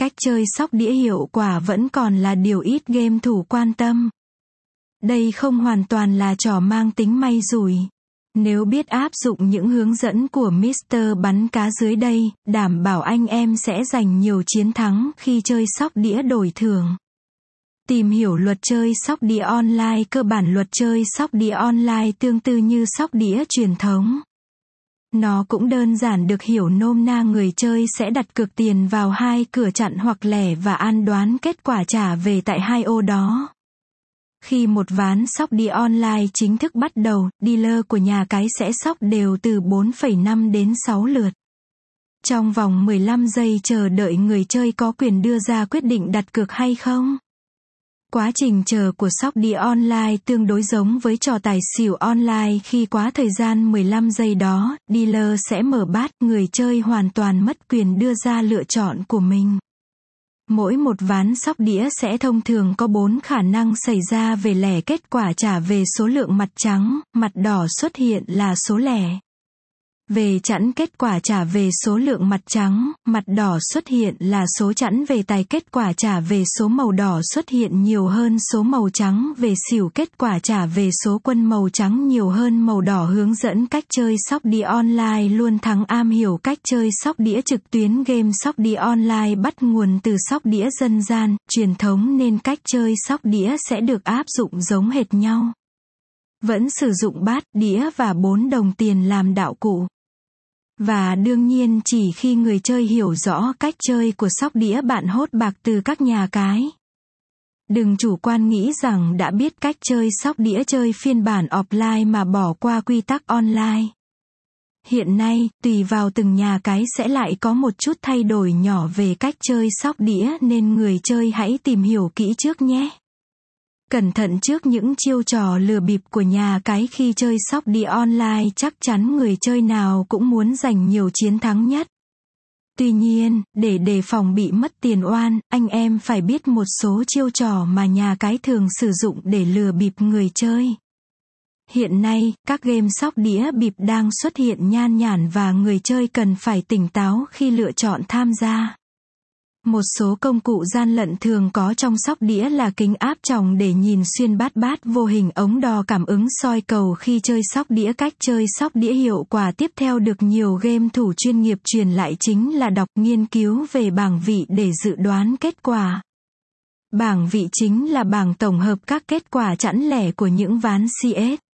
cách chơi sóc đĩa hiệu quả vẫn còn là điều ít game thủ quan tâm. Đây không hoàn toàn là trò mang tính may rủi. Nếu biết áp dụng những hướng dẫn của Mr. bắn cá dưới đây, đảm bảo anh em sẽ giành nhiều chiến thắng khi chơi sóc đĩa đổi thưởng. Tìm hiểu luật chơi sóc đĩa online cơ bản luật chơi sóc đĩa online tương tự như sóc đĩa truyền thống. Nó cũng đơn giản được hiểu nôm na người chơi sẽ đặt cược tiền vào hai cửa chặn hoặc lẻ và an đoán kết quả trả về tại hai ô đó. Khi một ván sóc đi online chính thức bắt đầu, dealer của nhà cái sẽ sóc đều từ 4,5 đến 6 lượt. Trong vòng 15 giây chờ đợi người chơi có quyền đưa ra quyết định đặt cược hay không. Quá trình chờ của sóc đi online tương đối giống với trò tài xỉu online khi quá thời gian 15 giây đó, dealer sẽ mở bát, người chơi hoàn toàn mất quyền đưa ra lựa chọn của mình. Mỗi một ván sóc đĩa sẽ thông thường có 4 khả năng xảy ra về lẻ kết quả trả về số lượng mặt trắng, mặt đỏ xuất hiện là số lẻ. Về chẵn kết quả trả về số lượng mặt trắng, mặt đỏ xuất hiện là số chẵn về tài kết quả trả về số màu đỏ xuất hiện nhiều hơn số màu trắng về xỉu kết quả trả về số quân màu trắng nhiều hơn màu đỏ hướng dẫn cách chơi sóc đi online luôn thắng am hiểu cách chơi sóc đĩa trực tuyến game sóc đi online bắt nguồn từ sóc đĩa dân gian, truyền thống nên cách chơi sóc đĩa sẽ được áp dụng giống hệt nhau. Vẫn sử dụng bát, đĩa và bốn đồng tiền làm đạo cụ. Và đương nhiên chỉ khi người chơi hiểu rõ cách chơi của sóc đĩa bạn hốt bạc từ các nhà cái. Đừng chủ quan nghĩ rằng đã biết cách chơi sóc đĩa chơi phiên bản offline mà bỏ qua quy tắc online. Hiện nay, tùy vào từng nhà cái sẽ lại có một chút thay đổi nhỏ về cách chơi sóc đĩa nên người chơi hãy tìm hiểu kỹ trước nhé. Cẩn thận trước những chiêu trò lừa bịp của nhà cái khi chơi sóc đi online chắc chắn người chơi nào cũng muốn giành nhiều chiến thắng nhất. Tuy nhiên, để đề phòng bị mất tiền oan, anh em phải biết một số chiêu trò mà nhà cái thường sử dụng để lừa bịp người chơi. Hiện nay, các game sóc đĩa bịp đang xuất hiện nhan nhản và người chơi cần phải tỉnh táo khi lựa chọn tham gia. Một số công cụ gian lận thường có trong sóc đĩa là kính áp tròng để nhìn xuyên bát bát vô hình ống đo cảm ứng soi cầu khi chơi sóc đĩa cách chơi sóc đĩa hiệu quả tiếp theo được nhiều game thủ chuyên nghiệp truyền lại chính là đọc nghiên cứu về bảng vị để dự đoán kết quả. Bảng vị chính là bảng tổng hợp các kết quả chẵn lẻ của những ván CS.